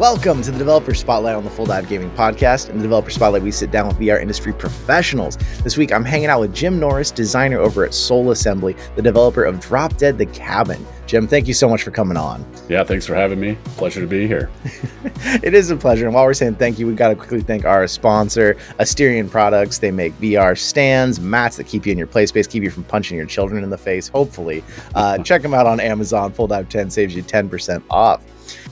Welcome to the Developer Spotlight on the Full Dive Gaming Podcast. In the Developer Spotlight, we sit down with VR industry professionals. This week, I'm hanging out with Jim Norris, designer over at Soul Assembly, the developer of Drop Dead the Cabin. Jim, thank you so much for coming on. Yeah, thanks for having me. Pleasure to be here. it is a pleasure. And while we're saying thank you, we got to quickly thank our sponsor, Asterion Products. They make VR stands, mats that keep you in your play space, keep you from punching your children in the face, hopefully. Uh, check them out on Amazon. Full Dive 10 saves you 10% off.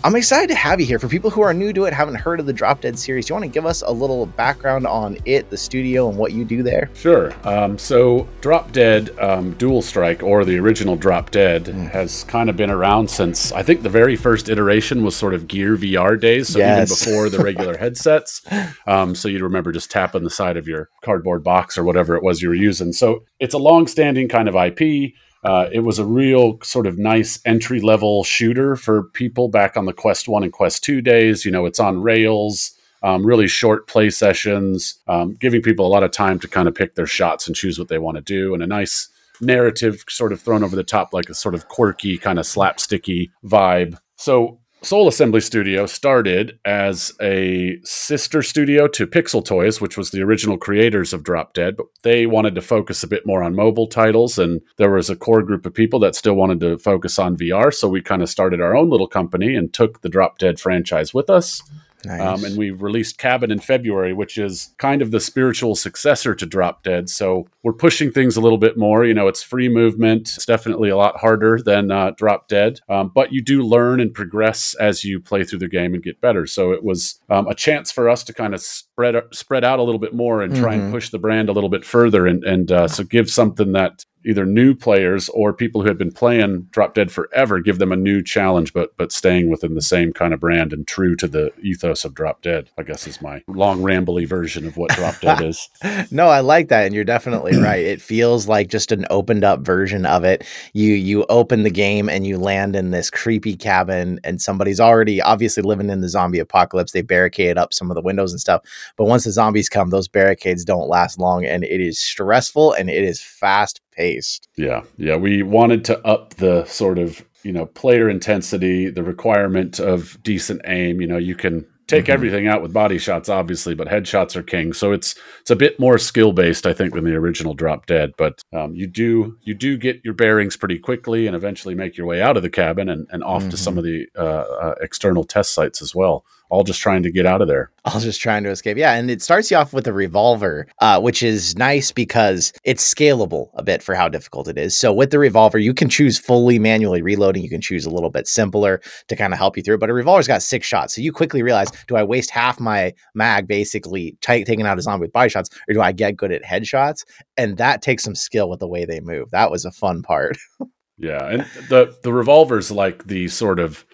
I'm excited to have you here. For people who are new to it, haven't heard of the Drop Dead series, do you want to give us a little background on it, the studio, and what you do there? Sure. Um, so, Drop Dead um, Dual Strike, or the original Drop Dead, mm. has kind of been around since I think the very first iteration was sort of Gear VR days. So, yes. even before the regular headsets. Um, so, you'd remember just tapping the side of your cardboard box or whatever it was you were using. So, it's a long standing kind of IP. Uh, it was a real sort of nice entry level shooter for people back on the Quest 1 and Quest 2 days. You know, it's on rails, um, really short play sessions, um, giving people a lot of time to kind of pick their shots and choose what they want to do, and a nice narrative sort of thrown over the top, like a sort of quirky, kind of slapsticky vibe. So Soul Assembly Studio started as a sister studio to Pixel Toys, which was the original creators of Drop Dead, but they wanted to focus a bit more on mobile titles. And there was a core group of people that still wanted to focus on VR. So we kind of started our own little company and took the Drop Dead franchise with us. Nice. Um, and we released Cabin in February, which is kind of the spiritual successor to Drop Dead. So we're pushing things a little bit more. You know, it's free movement. It's definitely a lot harder than uh, Drop Dead, um, but you do learn and progress as you play through the game and get better. So it was um, a chance for us to kind of spread spread out a little bit more and try mm-hmm. and push the brand a little bit further, and and uh, so give something that either new players or people who had been playing Drop Dead forever, give them a new challenge, but but staying within the same kind of brand and true to the ethos of Drop Dead. I guess is my long rambly version of what Drop Dead is. no, I like that, and you're definitely Mm. right. It feels like just an opened up version of it. You you open the game and you land in this creepy cabin, and somebody's already obviously living in the zombie apocalypse. They barricade up some of the windows and stuff, but once the zombies come, those barricades don't last long, and it is stressful and it is fast paced. Yeah, yeah. We wanted to up the sort of you know player intensity, the requirement of decent aim. You know, you can take mm-hmm. everything out with body shots, obviously, but headshots are king. So it's it's a bit more skill based, I think, than the original Drop Dead. But um, you do you do get your bearings pretty quickly, and eventually make your way out of the cabin and, and off mm-hmm. to some mm-hmm. of the uh, uh, external test sites as well all just trying to get out of there. All just trying to escape. Yeah. And it starts you off with a revolver, uh, which is nice because it's scalable a bit for how difficult it is. So with the revolver, you can choose fully manually reloading. You can choose a little bit simpler to kind of help you through. But a revolver's got six shots. So you quickly realize do I waste half my mag basically t- taking out a zombie with body shots, or do I get good at headshots? And that takes some skill with the way they move. That was a fun part. yeah. And the, the revolver's like the sort of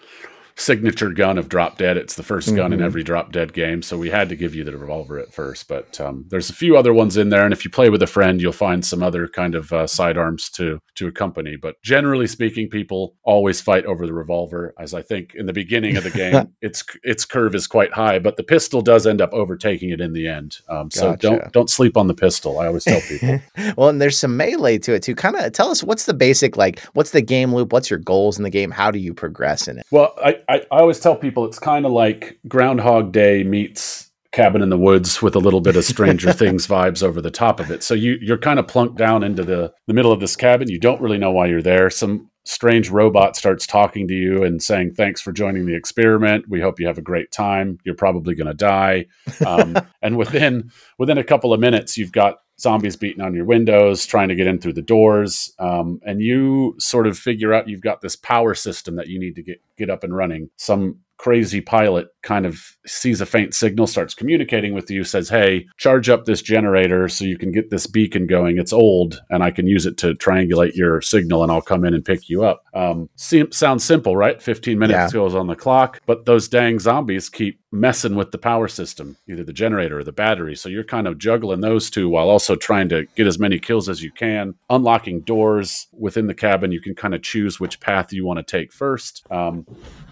signature gun of Drop Dead. It's the 1st mm-hmm. gun in mm-hmm. every Drop Dead game, so we had to give you the revolver at first. But um, there's a few other ones in there, and if you play with a friend, you'll find some other kind of uh, sidearms to to accompany. But generally speaking, people always fight over the revolver, as I think in the beginning of the game, its its curve is quite high, but the pistol does end up overtaking it in the end. Um, so gotcha. don't don't sleep on the pistol. I always tell people. well, and there's some melee to it too. Kind of tell us what's the basic like. What's the game loop? What's your goals in the game? How do you progress in it? Well, I I, I always tell people it's kind of like Groundhog Day meets Cabin in the Woods with a little bit of Stranger Things vibes over the top of it. So you you're kind of plunked down into the the middle of this cabin. You don't really know why you're there. Some strange robot starts talking to you and saying thanks for joining the experiment we hope you have a great time you're probably going to die um, and within within a couple of minutes you've got zombies beating on your windows, trying to get in through the doors, um, and you sort of figure out you've got this power system that you need to get get up and running. Some crazy pilot kind of sees a faint signal, starts communicating with you, says, Hey, charge up this generator so you can get this beacon going. It's old and I can use it to triangulate your signal and I'll come in and pick you up. Um, seem, sounds simple, right? 15 minutes yeah. goes on the clock, but those dang zombies keep messing with the power system, either the generator or the battery. So you're kind of juggling those two while also trying to get as many kills as you can, unlocking doors within the cabin. You can kind of choose which path you want to take first. Um,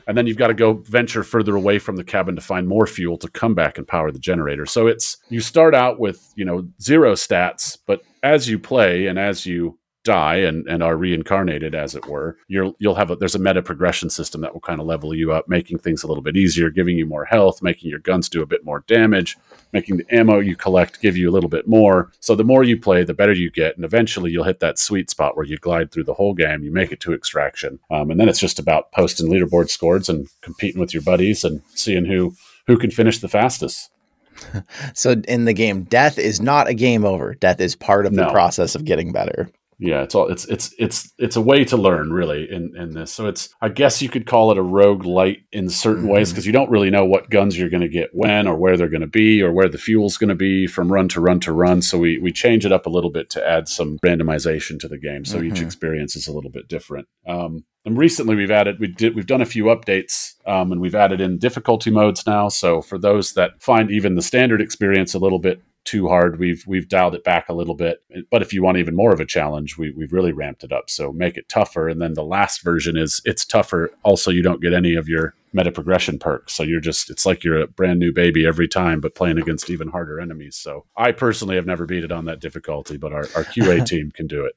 and then you've got to go venture further away from the cabin to find more fuel to come back and power the generator. So it's you start out with, you know, zero stats, but as you play and as you die and, and are reincarnated as it were you'll you'll have a there's a meta progression system that will kind of level you up making things a little bit easier giving you more health making your guns do a bit more damage making the ammo you collect give you a little bit more so the more you play the better you get and eventually you'll hit that sweet spot where you glide through the whole game you make it to extraction um, and then it's just about posting leaderboard scores and competing with your buddies and seeing who who can finish the fastest so in the game, death is not a game over. Death is part of no. the process of getting better. Yeah, it's all it's it's it's it's a way to learn really in in this. So it's I guess you could call it a roguelite in certain mm-hmm. ways because you don't really know what guns you're going to get when or where they're going to be or where the fuel's going to be from run to run to run. So we we change it up a little bit to add some randomization to the game. So mm-hmm. each experience is a little bit different. Um, and recently we've added we did we've done a few updates um, and we've added in difficulty modes now. So for those that find even the standard experience a little bit too hard, we've we've dialed it back a little bit. But if you want even more of a challenge, we we've really ramped it up. So make it tougher. And then the last version is it's tougher. Also, you don't get any of your meta progression perks. So you're just it's like you're a brand new baby every time, but playing against even harder enemies. So I personally have never beat it on that difficulty, but our, our QA team can do it.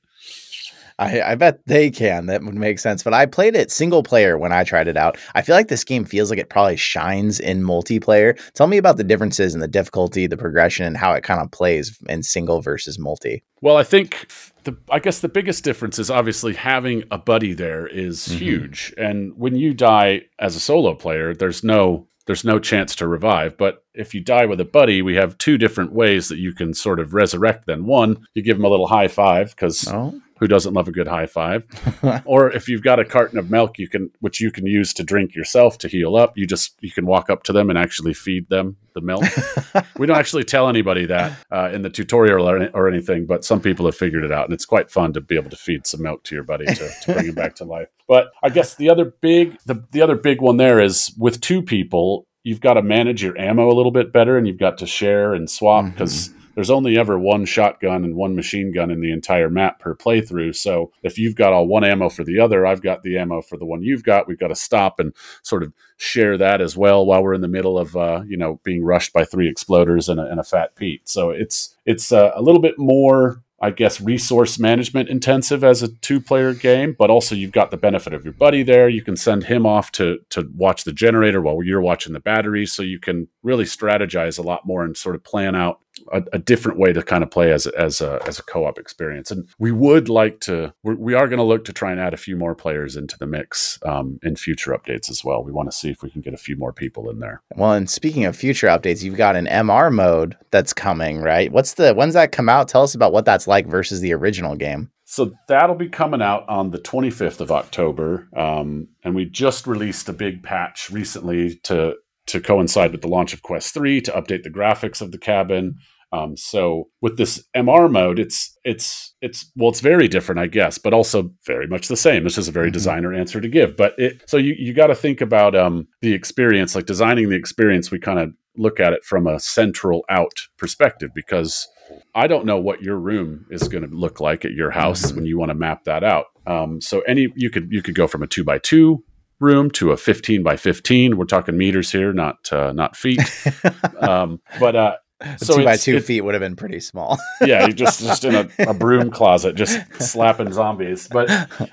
I, I bet they can. That would make sense. But I played it single player when I tried it out. I feel like this game feels like it probably shines in multiplayer. Tell me about the differences in the difficulty, the progression, and how it kind of plays in single versus multi. Well, I think the I guess the biggest difference is obviously having a buddy there is mm-hmm. huge. And when you die as a solo player, there's no there's no chance to revive. But if you die with a buddy, we have two different ways that you can sort of resurrect. Then one, you give them a little high five because oh who doesn't love a good high five? or if you've got a carton of milk, you can which you can use to drink yourself to heal up. You just you can walk up to them and actually feed them the milk. we don't actually tell anybody that uh, in the tutorial or, or, anything, but some people have figured it out, and it's quite fun to be able to feed some milk to your buddy to, to bring him back to life. But I guess the other big the the other big one there is with two people, you've got to manage your ammo a little bit better, and you've got to share and swap because. Mm-hmm there's only ever one shotgun and one machine gun in the entire map per playthrough. So if you've got all one ammo for the other, I've got the ammo for the one you've got. We've got to stop and sort of share that as well while we're in the middle of uh, you know being rushed by three exploders and a, and a fat Pete. So it's it's uh, a little bit more I guess, resource management intensive as a two player game, but also you've got the benefit of your buddy there. You can send him off to, to watch the generator while you're watching the battery. So you can really strategize a lot more and sort of plan out a, a different way to kind of play as, as a, as a co op experience. And we would like to, we're, we are going to look to try and add a few more players into the mix um, in future updates as well. We want to see if we can get a few more people in there. Well, and speaking of future updates, you've got an MR mode that's coming, right? What's the, when's that come out? Tell us about what that's like versus the original game. So that'll be coming out on the 25th of October. Um, and we just released a big patch recently to to coincide with the launch of Quest 3 to update the graphics of the cabin. Um, so with this MR mode, it's it's it's well, it's very different, I guess, but also very much the same. It's just a very mm-hmm. designer answer to give. But it so you you got to think about um, the experience, like designing the experience. We kind of look at it from a central out perspective because I don't know what your room is going to look like at your house mm-hmm. when you want to map that out. Um, so any you could you could go from a two by two room to a 15 by 15 we're talking meters here not uh, not feet um, but uh, so two by two feet would have been pretty small. yeah, you just just in a, a, broom closet, just slapping zombies. But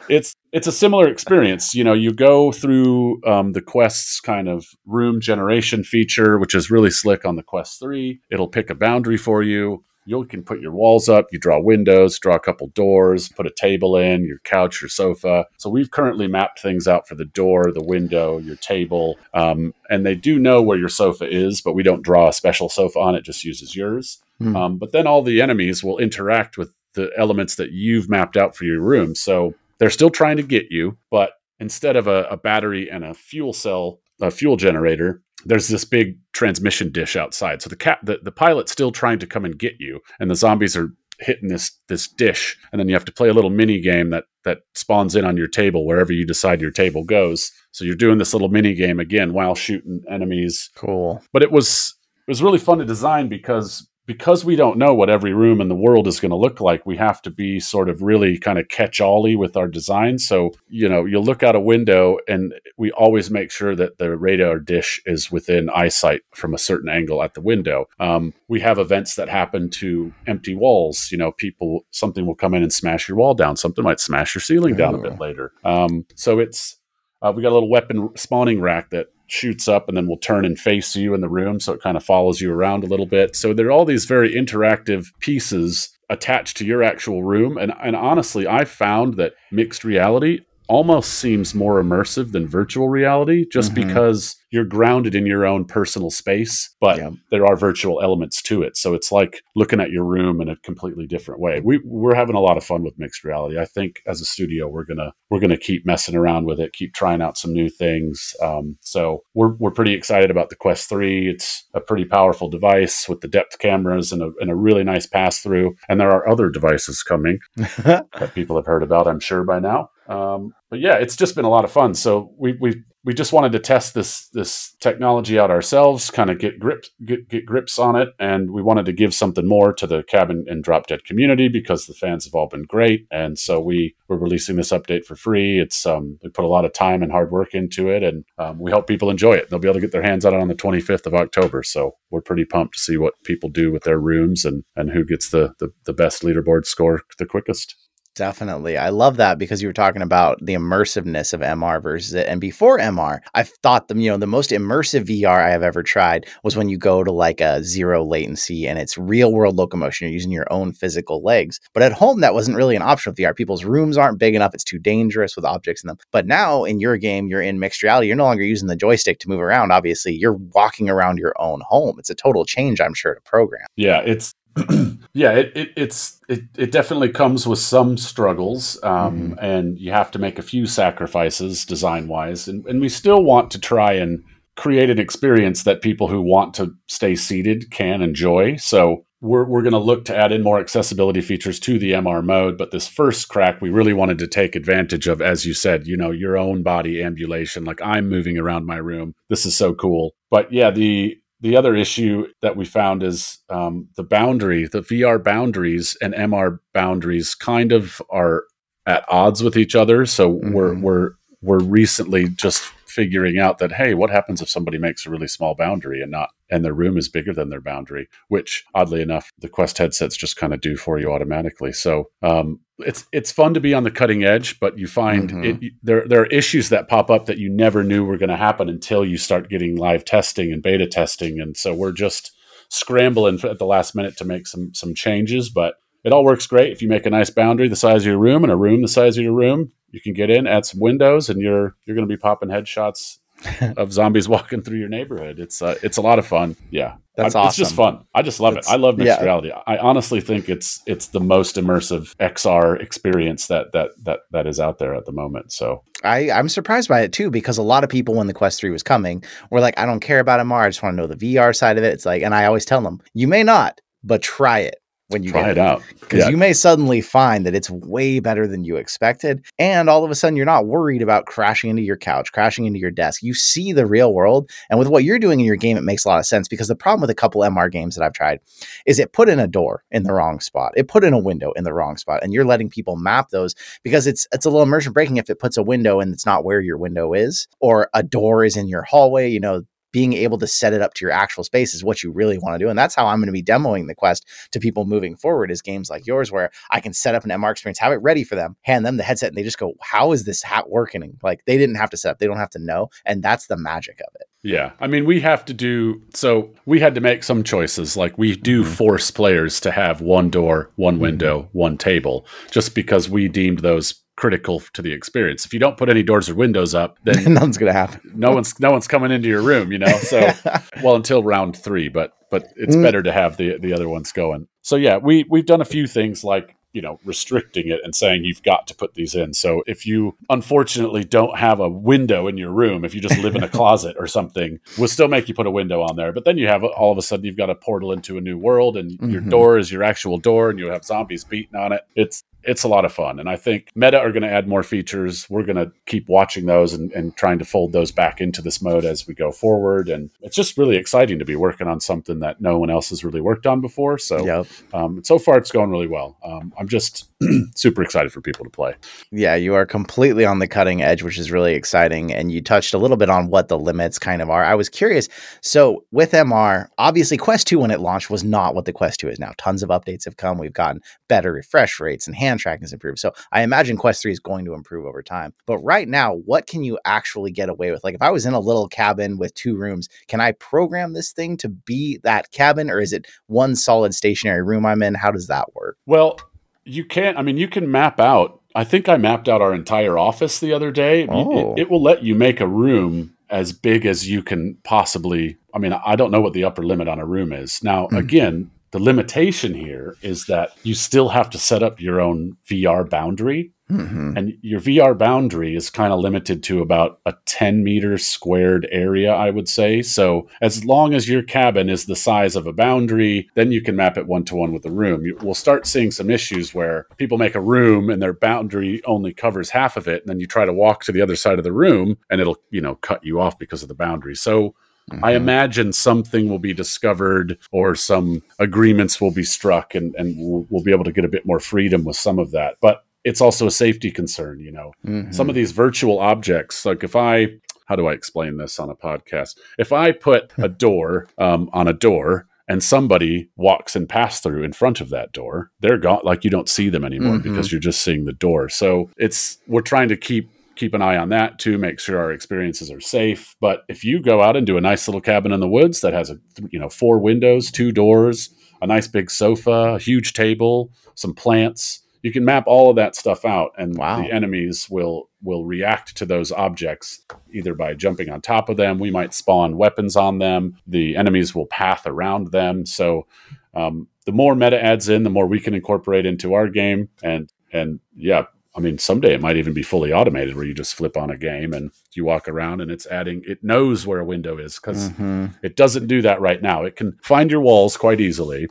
it's it's a similar experience. You know, you go through um, the Quest's kind of room generation feature, which is really slick on the Quest Three. It'll pick a boundary for you you can put your walls up, you draw windows, draw a couple doors, put a table in, your couch, your sofa. So we've currently mapped things out for the door, the window, your table. Um, and they do know where your sofa is, but we don't draw a special sofa on it, just uses yours. Mm. Um, but then all the enemies will interact with the elements that you've mapped out for your room. So they're still trying to get you, but instead of a, a battery and a fuel cell, a fuel generator, there's this big transmission dish outside. So the cat, the, the pilot's still trying to come and get you, and the zombies are hitting this this dish, and then you have to play a little mini game that that spawns in on your table wherever you decide your table goes. So you're doing this little mini game again while shooting enemies. Cool. But it was it was really fun to design because because we don't know what every room in the world is going to look like, we have to be sort of really kind of catchally with our design. So, you know, you'll look out a window and we always make sure that the radar dish is within eyesight from a certain angle at the window. Um, we have events that happen to empty walls. You know, people, something will come in and smash your wall down, something might smash your ceiling down a bit later. Um, so it's, uh, we got a little weapon spawning rack that shoots up and then will turn and face you in the room. So it kind of follows you around a little bit. So there are all these very interactive pieces attached to your actual room. And, and honestly, I found that mixed reality almost seems more immersive than virtual reality just mm-hmm. because you're grounded in your own personal space, but yeah. there are virtual elements to it. So it's like looking at your room in a completely different way. We we're having a lot of fun with mixed reality. I think as a studio, we're gonna we're gonna keep messing around with it, keep trying out some new things. Um, so we're we're pretty excited about the Quest Three. It's a pretty powerful device with the depth cameras and a, and a really nice pass through. And there are other devices coming that people have heard about, I'm sure by now. Um, but yeah, it's just been a lot of fun. So we we we just wanted to test this this technology out ourselves, kind of get grip get, get grips on it, and we wanted to give something more to the cabin and drop dead community because the fans have all been great, and so we we're releasing this update for free. It's um, we put a lot of time and hard work into it, and um, we hope people enjoy it. They'll be able to get their hands on it on the 25th of October. So we're pretty pumped to see what people do with their rooms and and who gets the the, the best leaderboard score the quickest. Definitely. I love that because you were talking about the immersiveness of MR versus it. And before MR, I've thought the, you know, the most immersive VR I have ever tried was when you go to like a zero latency and it's real world locomotion. You're using your own physical legs. But at home, that wasn't really an option with VR. People's rooms aren't big enough. It's too dangerous with objects in them. But now in your game, you're in mixed reality. You're no longer using the joystick to move around. Obviously, you're walking around your own home. It's a total change, I'm sure, to program. Yeah. It's, yeah, it, it, it's it, it definitely comes with some struggles, um, mm-hmm. and you have to make a few sacrifices design wise, and, and we still want to try and create an experience that people who want to stay seated can enjoy. So we're we're going to look to add in more accessibility features to the MR mode, but this first crack we really wanted to take advantage of, as you said, you know, your own body ambulation. Like I'm moving around my room. This is so cool. But yeah, the the other issue that we found is um, the boundary, the VR boundaries and MR boundaries kind of are at odds with each other. So mm-hmm. we're we're we're recently just figuring out that hey, what happens if somebody makes a really small boundary and not and their room is bigger than their boundary, which oddly enough, the Quest headsets just kind of do for you automatically. So um, it's it's fun to be on the cutting edge, but you find mm-hmm. it, there there are issues that pop up that you never knew were going to happen until you start getting live testing and beta testing, and so we're just scrambling at the last minute to make some some changes, but it all works great if you make a nice boundary the size of your room and a room the size of your room you can get in add some windows and you're you're going to be popping headshots of zombies walking through your neighborhood. It's uh, it's a lot of fun. Yeah, that's I, awesome. It's just fun. I just love it. I love mixed yeah. reality. I honestly think it's it's the most immersive XR experience that that that that is out there at the moment. So I I'm surprised by it too because a lot of people when the Quest Three was coming were like, I don't care about MR. I just want to know the VR side of it. It's like, and I always tell them, you may not, but try it when you try it, it out. Because yeah. you may suddenly find that it's way better than you expected and all of a sudden you're not worried about crashing into your couch crashing into your desk. You see the real world and with what you're doing in your game it makes a lot of sense because the problem with a couple mr games that i've tried is it put in a door in the wrong spot. It put in a window in the wrong spot and you're letting people map those because it's it's a little immersion breaking if it puts a window and it's not where your window is or a door is in your hallway you know being able to set it up to your actual space is what you really want to do. And that's how I'm going to be demoing the Quest to people moving forward is games like yours, where I can set up an MR experience, have it ready for them, hand them the headset, and they just go, how is this hat working? Like they didn't have to set up, they don't have to know. And that's the magic of it. Yeah. I mean, we have to do so we had to make some choices. Like we do mm-hmm. force players to have one door, one mm-hmm. window, mm-hmm. one table, just because we deemed those critical to the experience. If you don't put any doors or windows up, then nothing's going to happen. no one's no one's coming into your room, you know. So, well, until round 3, but but it's mm. better to have the the other ones going. So yeah, we we've done a few things like you know restricting it and saying you've got to put these in so if you unfortunately don't have a window in your room if you just live in a closet or something we'll still make you put a window on there but then you have all of a sudden you've got a portal into a new world and mm-hmm. your door is your actual door and you have zombies beating on it it's it's a lot of fun. And I think Meta are going to add more features. We're going to keep watching those and, and trying to fold those back into this mode as we go forward. And it's just really exciting to be working on something that no one else has really worked on before. So, yep. um, so far it's going really well. Um, I'm just super excited for people to play. Yeah, you are completely on the cutting edge, which is really exciting. And you touched a little bit on what the limits kind of are. I was curious. So, with MR, obviously, Quest 2 when it launched was not what the Quest 2 is now. Tons of updates have come. We've gotten better refresh rates and hand tracking has improved. So, I imagine Quest 3 is going to improve over time. But right now, what can you actually get away with? Like, if I was in a little cabin with two rooms, can I program this thing to be that cabin, or is it one solid stationary room I'm in? How does that work? Well, you can't. I mean, you can map out. I think I mapped out our entire office the other day. Oh. It, it will let you make a room as big as you can possibly. I mean, I don't know what the upper limit on a room is. Now, mm. again, the limitation here is that you still have to set up your own VR boundary. Mm-hmm. And your VR boundary is kind of limited to about a 10 meter squared area, I would say. So, as long as your cabin is the size of a boundary, then you can map it one to one with the room. You, we'll start seeing some issues where people make a room and their boundary only covers half of it. And then you try to walk to the other side of the room and it'll, you know, cut you off because of the boundary. So, Mm-hmm. I imagine something will be discovered or some agreements will be struck and, and we'll, we'll, be able to get a bit more freedom with some of that. But it's also a safety concern, you know. Mm-hmm. Some of these virtual objects, like if I how do I explain this on a podcast? If I put a door um, on a door and somebody walks and pass through in front of that door, they're gone. Like you don't see them anymore mm-hmm. because you're just seeing the door. So it's we're trying to keep keep an eye on that too. Make sure our experiences are safe. But if you go out and do a nice little cabin in the woods that has a you know four windows, two doors, a nice big sofa, a huge table, some plants you can map all of that stuff out and wow. the enemies will will react to those objects either by jumping on top of them we might spawn weapons on them the enemies will path around them so um, the more meta adds in the more we can incorporate into our game and and yeah I mean, someday it might even be fully automated where you just flip on a game and you walk around and it's adding, it knows where a window is because mm-hmm. it doesn't do that right now. It can find your walls quite easily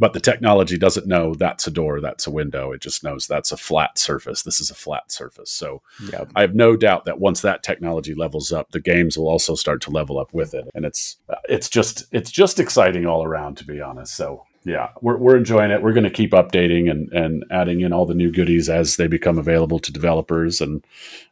but the technology doesn't know that's a door, that's a window. It just knows that's a flat surface. This is a flat surface. So yep. I have no doubt that once that technology levels up, the games will also start to level up with it. And it's it's just it's just exciting all around, to be honest. So yeah, we're, we're enjoying it. We're going to keep updating and, and adding in all the new goodies as they become available to developers. And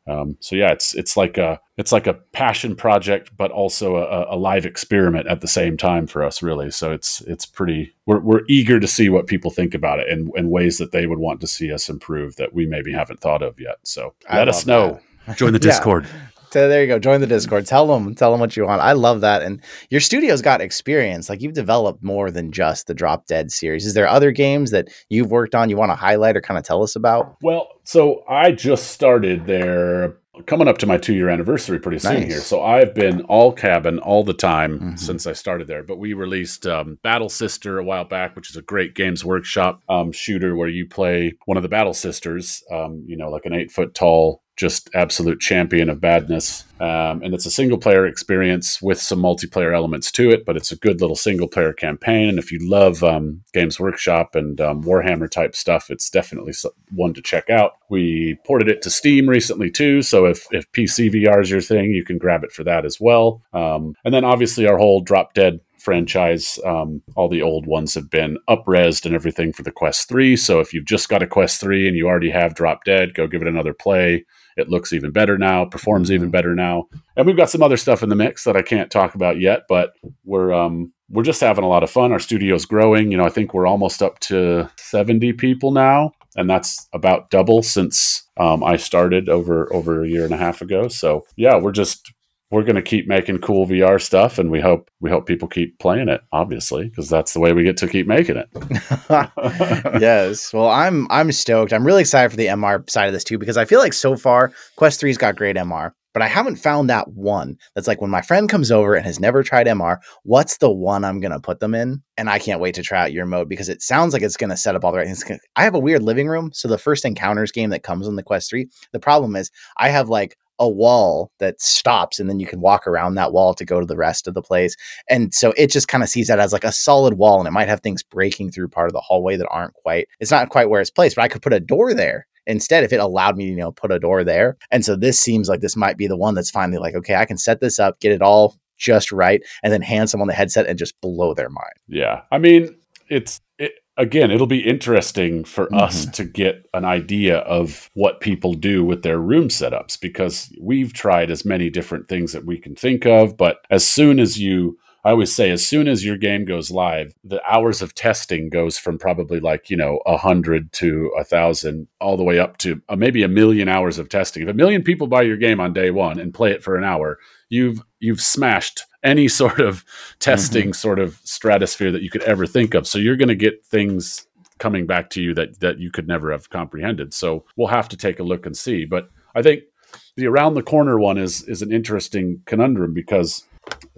um, so yeah, it's it's like a it's like a passion project, but also a, a, live experiment at the same time for us, really. So it's it's pretty. We're we're eager to see what people think about it and, and ways that they would want to see us improve that we maybe haven't thought of yet. So let us know. That. Join the Discord. So there you go. Join the Discord. Tell them, tell them what you want. I love that. And your studio's got experience. Like you've developed more than just the Drop Dead series. Is there other games that you've worked on you want to highlight or kind of tell us about? Well, so I just started there coming up to my two year anniversary pretty soon nice. here. So I've been all cabin all the time mm-hmm. since I started there. But we released um, Battle Sister a while back, which is a great Games Workshop um, shooter where you play one of the Battle Sisters, um, you know, like an eight foot tall just absolute champion of badness. Um, and it's a single player experience with some multiplayer elements to it, but it's a good little single player campaign. And if you love um, Games Workshop and um, Warhammer type stuff, it's definitely one to check out. We ported it to Steam recently too, so if, if PC VR is your thing, you can grab it for that as well. Um, and then obviously our whole Drop Dead franchise. Um, all the old ones have been upresed and everything for the Quest 3. So if you've just got a Quest 3 and you already have Drop Dead, go give it another play. It looks even better now, performs even mm-hmm. better now. And we've got some other stuff in the mix that I can't talk about yet, but we're um, we're just having a lot of fun. Our studio's growing. You know, I think we're almost up to 70 people now, and that's about double since um, I started over over a year and a half ago. So yeah, we're just we're going to keep making cool VR stuff, and we hope we hope people keep playing it. Obviously, because that's the way we get to keep making it. yes. Well, I'm I'm stoked. I'm really excited for the MR side of this too, because I feel like so far Quest 3's got great MR, but I haven't found that one that's like when my friend comes over and has never tried MR, what's the one I'm going to put them in? And I can't wait to try out your mode because it sounds like it's going to set up all the right things. I have a weird living room. So the first encounters game that comes on the Quest 3, the problem is I have like a wall that stops and then you can walk around that wall to go to the rest of the place. And so it just kind of sees that as like a solid wall and it might have things breaking through part of the hallway that aren't quite, it's not quite where it's placed, but I could put a door there instead if it allowed me to you know put a door there. And so this seems like this might be the one that's finally like okay i can set this up get it all just right and then hand someone the headset and just blow their mind. Yeah. I mean it's it, again it'll be interesting for mm-hmm. us to get an idea of what people do with their room setups because we've tried as many different things that we can think of but as soon as you I always say as soon as your game goes live, the hours of testing goes from probably like, you know, a hundred to a thousand all the way up to uh, maybe a million hours of testing. If a million people buy your game on day one and play it for an hour, you've you've smashed any sort of testing mm-hmm. sort of stratosphere that you could ever think of. So you're going to get things coming back to you that that you could never have comprehended. So we'll have to take a look and see. But I think the around the corner one is is an interesting conundrum because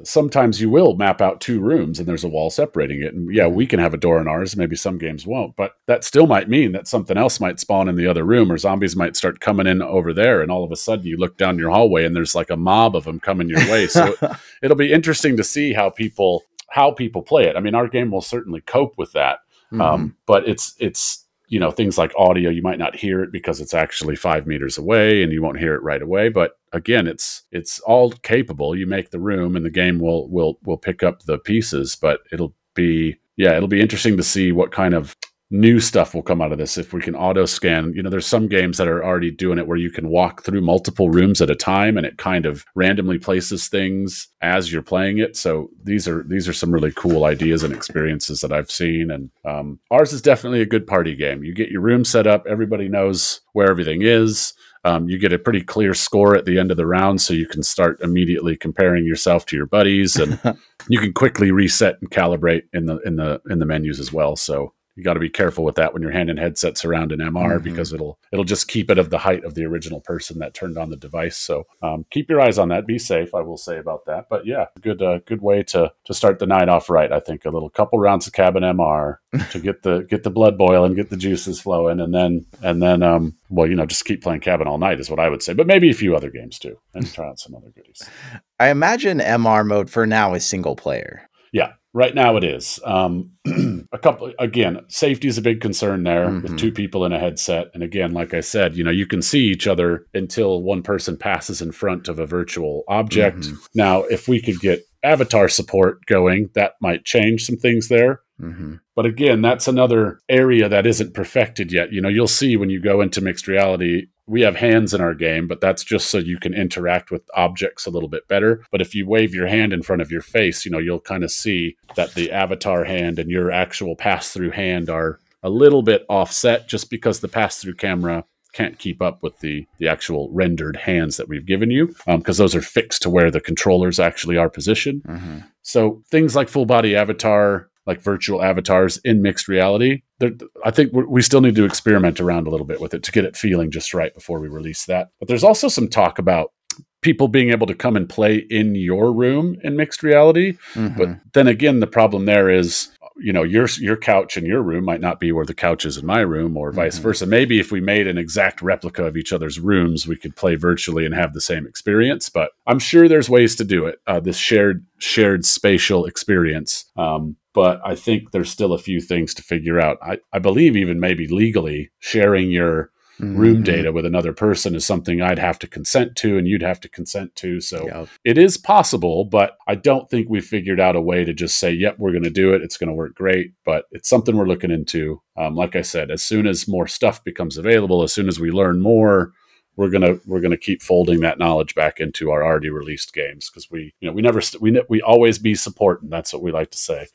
sometimes you will map out two rooms and there's a wall separating it. And yeah, we can have a door in ours. Maybe some games won't, but that still might mean that something else might spawn in the other room or zombies might start coming in over there. And all of a sudden you look down your hallway and there's like a mob of them coming your way. So it'll be interesting to see how people, how people play it. I mean, our game will certainly cope with that. Mm-hmm. Um, but it's, it's, you know things like audio you might not hear it because it's actually five meters away and you won't hear it right away but again it's it's all capable. You make the room and the game will will will pick up the pieces but it'll be yeah it'll be interesting to see what kind of new stuff will come out of this if we can auto scan. You know there's some games that are already doing it where you can walk through multiple rooms at a time and it kind of randomly places things as you're playing it. So these are these are some really cool ideas and experiences that i've seen. And um, ours is definitely a good party game. You get your room set up. Everybody knows where everything is. Um, you get a pretty clear score at the end of the round so you can start immediately comparing yourself to your buddies and you can quickly reset and calibrate in the in the in the menus as well. So you got to be careful with that when you're handing headsets around an MR mm-hmm. because it'll it'll just keep it of the height of the original person that turned on the device. So um, keep your eyes on that. Be safe. I will say about that. But yeah, good uh, good way to to start the night off right. I think a little couple rounds of cabin MR to get the get the blood boiling, get the juices flowing, and then and then um, well, you know, just keep playing cabin all night is what I would say. But maybe a few other games too, and try out some other goodies. I imagine MR mode for now is single player. Yeah, Right now it is. Um, a couple again, safety is a big concern there mm-hmm. with two people in a headset. And again, like I said, you know, you can see each other until one person passes in front of a virtual object. Mm-hmm. Now, if we could get avatar support going, that might change some things there. Mm-hmm. But again, that's another area that isn't perfected yet. You know, you'll see when you go into mixed reality, we have hands in our game, but that's just so you can interact with objects a little bit better. But if you wave your hand in front of your face, you know, you'll kind of see that the avatar hand and your actual pass through hand are a little bit offset just because the pass through camera can't keep up with the the actual rendered hands that we've given you because um, those are fixed to where the controllers actually are positioned. Mm-hmm. So things like full body avatar, like virtual avatars in mixed reality. I think we still need to experiment around a little bit with it to get it feeling just right before we release that. But there's also some talk about people being able to come and play in your room in mixed reality. Mm-hmm. But then again, the problem there is you know your your couch in your room might not be where the couch is in my room or vice mm-hmm. versa. Maybe if we made an exact replica of each other's rooms we could play virtually and have the same experience but i'm sure there's ways to do it uh, this shared shared spatial experience. Um, but i think there's still a few things to figure out. I, I believe even maybe legally sharing your mm-hmm. room data with another person is something I'd have to consent to and you'd have to consent to. So yeah. it is possible, but I don't think we've figured out a way to just say, yep, we're going to do it. It's going to work great. But it's something we're looking into. Um, like I said, as soon as more stuff becomes available, as soon as we learn more, we're gonna we're gonna keep folding that knowledge back into our already released games because we you know we never st- we we always be supporting. That's what we like to say.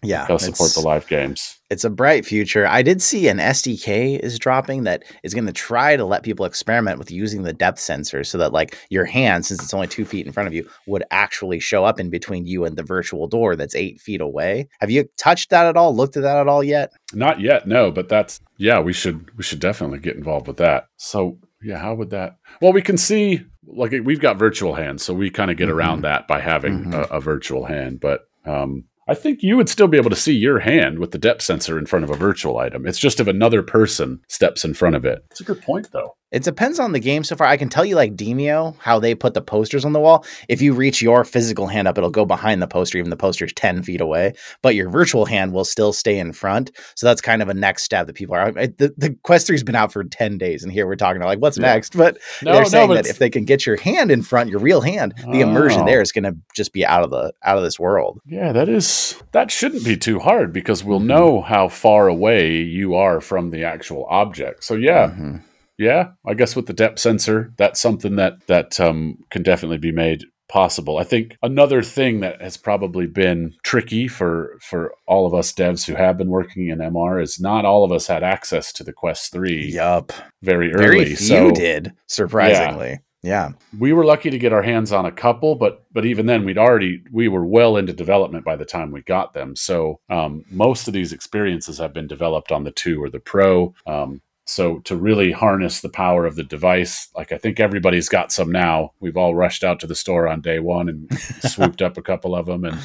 Yeah, go support the live games. It's a bright future. I did see an SDK is dropping that is going to try to let people experiment with using the depth sensor so that like your hand, since it's only two feet in front of you, would actually show up in between you and the virtual door that's eight feet away. Have you touched that at all? Looked at that at all yet? Not yet, no. But that's yeah, we should we should definitely get involved with that. So yeah, how would that? Well, we can see like we've got virtual hands, so we kind of get mm-hmm. around that by having mm-hmm. a, a, virtual hand. But um, I think you would still be able to see your hand with the depth sensor in front of a virtual item. It's just if another person steps in front of it. It's a good point, though. It depends on the game so far. I can tell you, like Demeo, how they put the posters on the wall. If you reach your physical hand up, it'll go behind the poster, even the poster's 10 feet away, but your virtual hand will still stay in front. So that's kind of a next step that people are. The, the Quest 3's been out for 10 days, and here we're talking about like, what's yeah. next? But no, they're saying no, that if they can get your hand in front, your real hand, the oh. immersion there is going to just be out of the out of this world. Yeah, that is that shouldn't be too hard because we'll mm-hmm. know how far away you are from the actual object. So yeah. Mm-hmm yeah, I guess with the depth sensor, that's something that that um, can definitely be made possible. I think another thing that has probably been tricky for for all of us devs who have been working in MR is not all of us had access to the Quest 3. Yup. Very early. Very few so, did, surprisingly. Yeah. yeah. We were lucky to get our hands on a couple, but but even then we'd already we were well into development by the time we got them. So um, most of these experiences have been developed on the 2 or the Pro. Um, so to really harness the power of the device, like I think everybody's got some now. We've all rushed out to the store on day one and swooped up a couple of them, and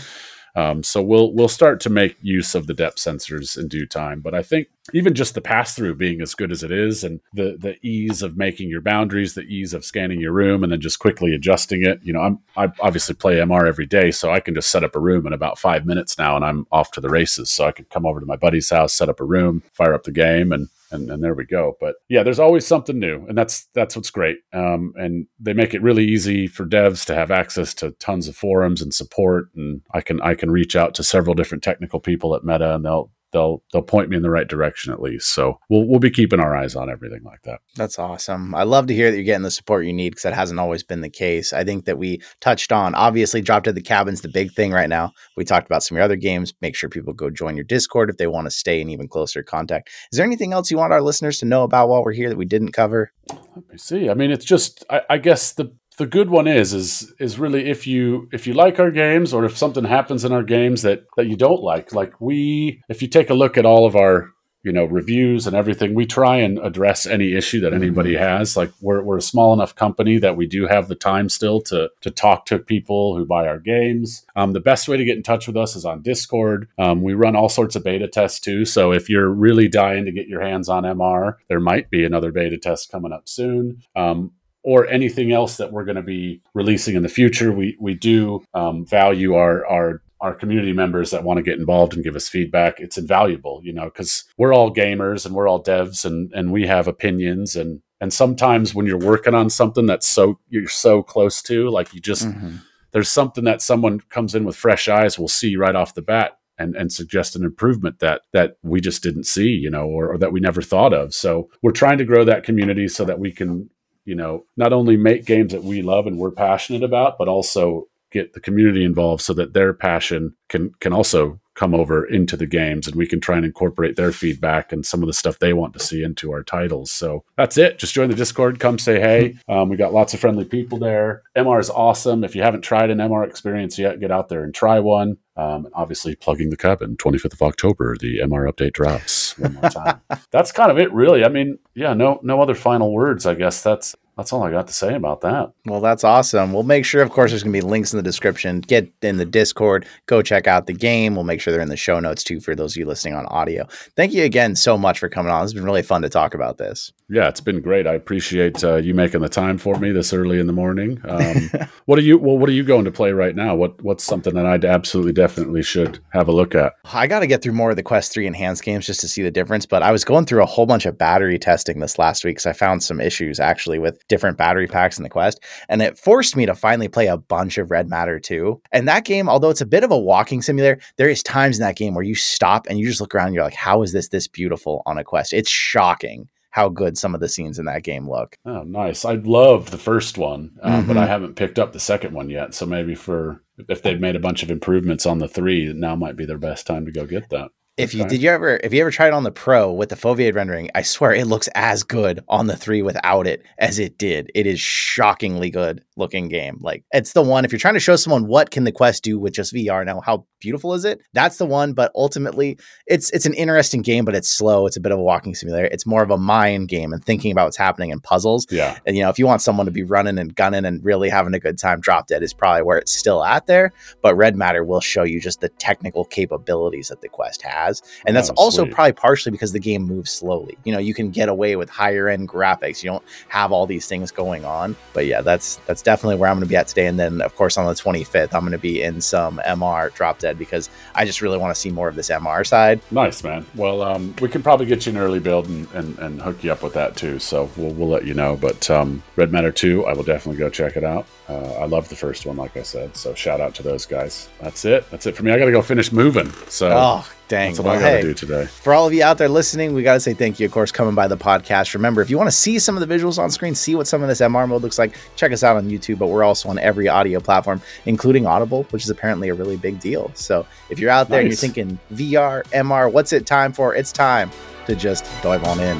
um, so we'll we'll start to make use of the depth sensors in due time. But I think even just the pass through being as good as it is, and the the ease of making your boundaries, the ease of scanning your room, and then just quickly adjusting it. You know, I'm I obviously play MR every day, so I can just set up a room in about five minutes now, and I'm off to the races. So I can come over to my buddy's house, set up a room, fire up the game, and and, and there we go. But yeah, there's always something new, and that's that's what's great. Um, and they make it really easy for devs to have access to tons of forums and support. And I can I can reach out to several different technical people at Meta, and they'll they'll they'll point me in the right direction at least. So we'll we'll be keeping our eyes on everything like that. That's awesome. I love to hear that you're getting the support you need because that hasn't always been the case. I think that we touched on obviously Drop Dead the Cabin's the big thing right now. We talked about some of your other games. Make sure people go join your Discord if they want to stay in even closer contact. Is there anything else you want our listeners to know about while we're here that we didn't cover? Let me see. I mean, it's just I, I guess the the good one is is is really if you if you like our games or if something happens in our games that that you don't like like we if you take a look at all of our you know reviews and everything we try and address any issue that anybody mm-hmm. has. Like we're, we're a small enough company that we do have the time still to to talk to people who buy our games. Um, the best way to get in touch with us is on discord. Um, we run all sorts of beta tests too. So if you're really dying to get your hands on mr there might be another beta test coming up soon. Um, or anything else that we're going to be releasing in the future. We we do um, value our our our community members that want to get involved and give us feedback. It's invaluable, you know, because we're all gamers and we're all devs and and we have opinions and and sometimes when you're working on something that's so you're so close to, like you just mm-hmm. there's something that someone comes in with fresh eyes will see right off the bat and, and suggest an improvement that that we just didn't see, you know, or, or, that we never thought of. So we're trying to grow that community so that we can you know, not only make games that we love and we're passionate about, but also get the community involved so that their passion can can also come over into the games and we can try and incorporate their feedback and some of the stuff they want to see into our titles. So that's it. Just join the Discord, come say hey. Um, we got lots of friendly people there. MR is awesome. If you haven't tried an MR experience yet, get out there and try one. Um, and obviously, plugging the cabin, 25th of October, the MR update drops one more time. that's kind of it, really. I mean, yeah, no, no other final words. I guess that's that's all I got to say about that. Well, that's awesome. We'll make sure, of course, there's going to be links in the description. Get in the Discord, go check out the game. We'll make sure they're in the show notes too for those of you listening on audio. Thank you again so much for coming on. It's been really fun to talk about this. Yeah, it's been great. I appreciate uh, you making the time for me this early in the morning. Um, what are you? Well, what are you going to play right now? What What's something that I'd absolutely definitely should have a look at? I got to get through more of the Quest Three enhanced games just to see the difference. But I was going through a whole bunch of battery testing this last week because I found some issues actually with different battery packs in the quest. And it forced me to finally play a bunch of Red Matter 2. And that game, although it's a bit of a walking simulator, there is times in that game where you stop and you just look around and you're like, how is this this beautiful on a quest? It's shocking how good some of the scenes in that game look. Oh, nice. I loved the first one, um, mm-hmm. but I haven't picked up the second one yet. So maybe for if they've made a bunch of improvements on the three, now might be their best time to go get that. If you did you ever if you ever tried on the Pro with the foveated rendering, I swear it looks as good on the three without it as it did. It is shockingly good looking game. Like it's the one if you're trying to show someone what can the Quest do with just VR now, how beautiful is it? That's the one. But ultimately, it's it's an interesting game, but it's slow. It's a bit of a walking simulator. It's more of a mind game and thinking about what's happening in puzzles. Yeah. And you know, if you want someone to be running and gunning and really having a good time, Drop Dead is probably where it's still at there. But Red Matter will show you just the technical capabilities that the Quest has, and that's Oh, also sweet. probably partially because the game moves slowly. You know, you can get away with higher end graphics. You don't have all these things going on. But yeah, that's that's definitely where I'm going to be at today. And then, of course, on the 25th, I'm going to be in some MR Drop Dead because I just really want to see more of this MR side. Nice, man. Well, um, we can probably get you an early build and, and, and hook you up with that too. So we'll, we'll let you know. But um, Red Matter 2, I will definitely go check it out. Uh, I love the first one, like I said. So shout out to those guys. That's it. That's it for me. I got to go finish moving. So Oh, dang. that's what Well, I got to hey, do today. for all of you out there listening, we got to say thank you, of course, coming by the podcast. Remember, if you want to see some of the visuals on screen, see what some of this MR mode looks like, check us out on YouTube. But we're also on every audio platform, including Audible, which is apparently a really big deal. So if you're out there and you're thinking VR, MR, what's it time for? It's time to just dive on in.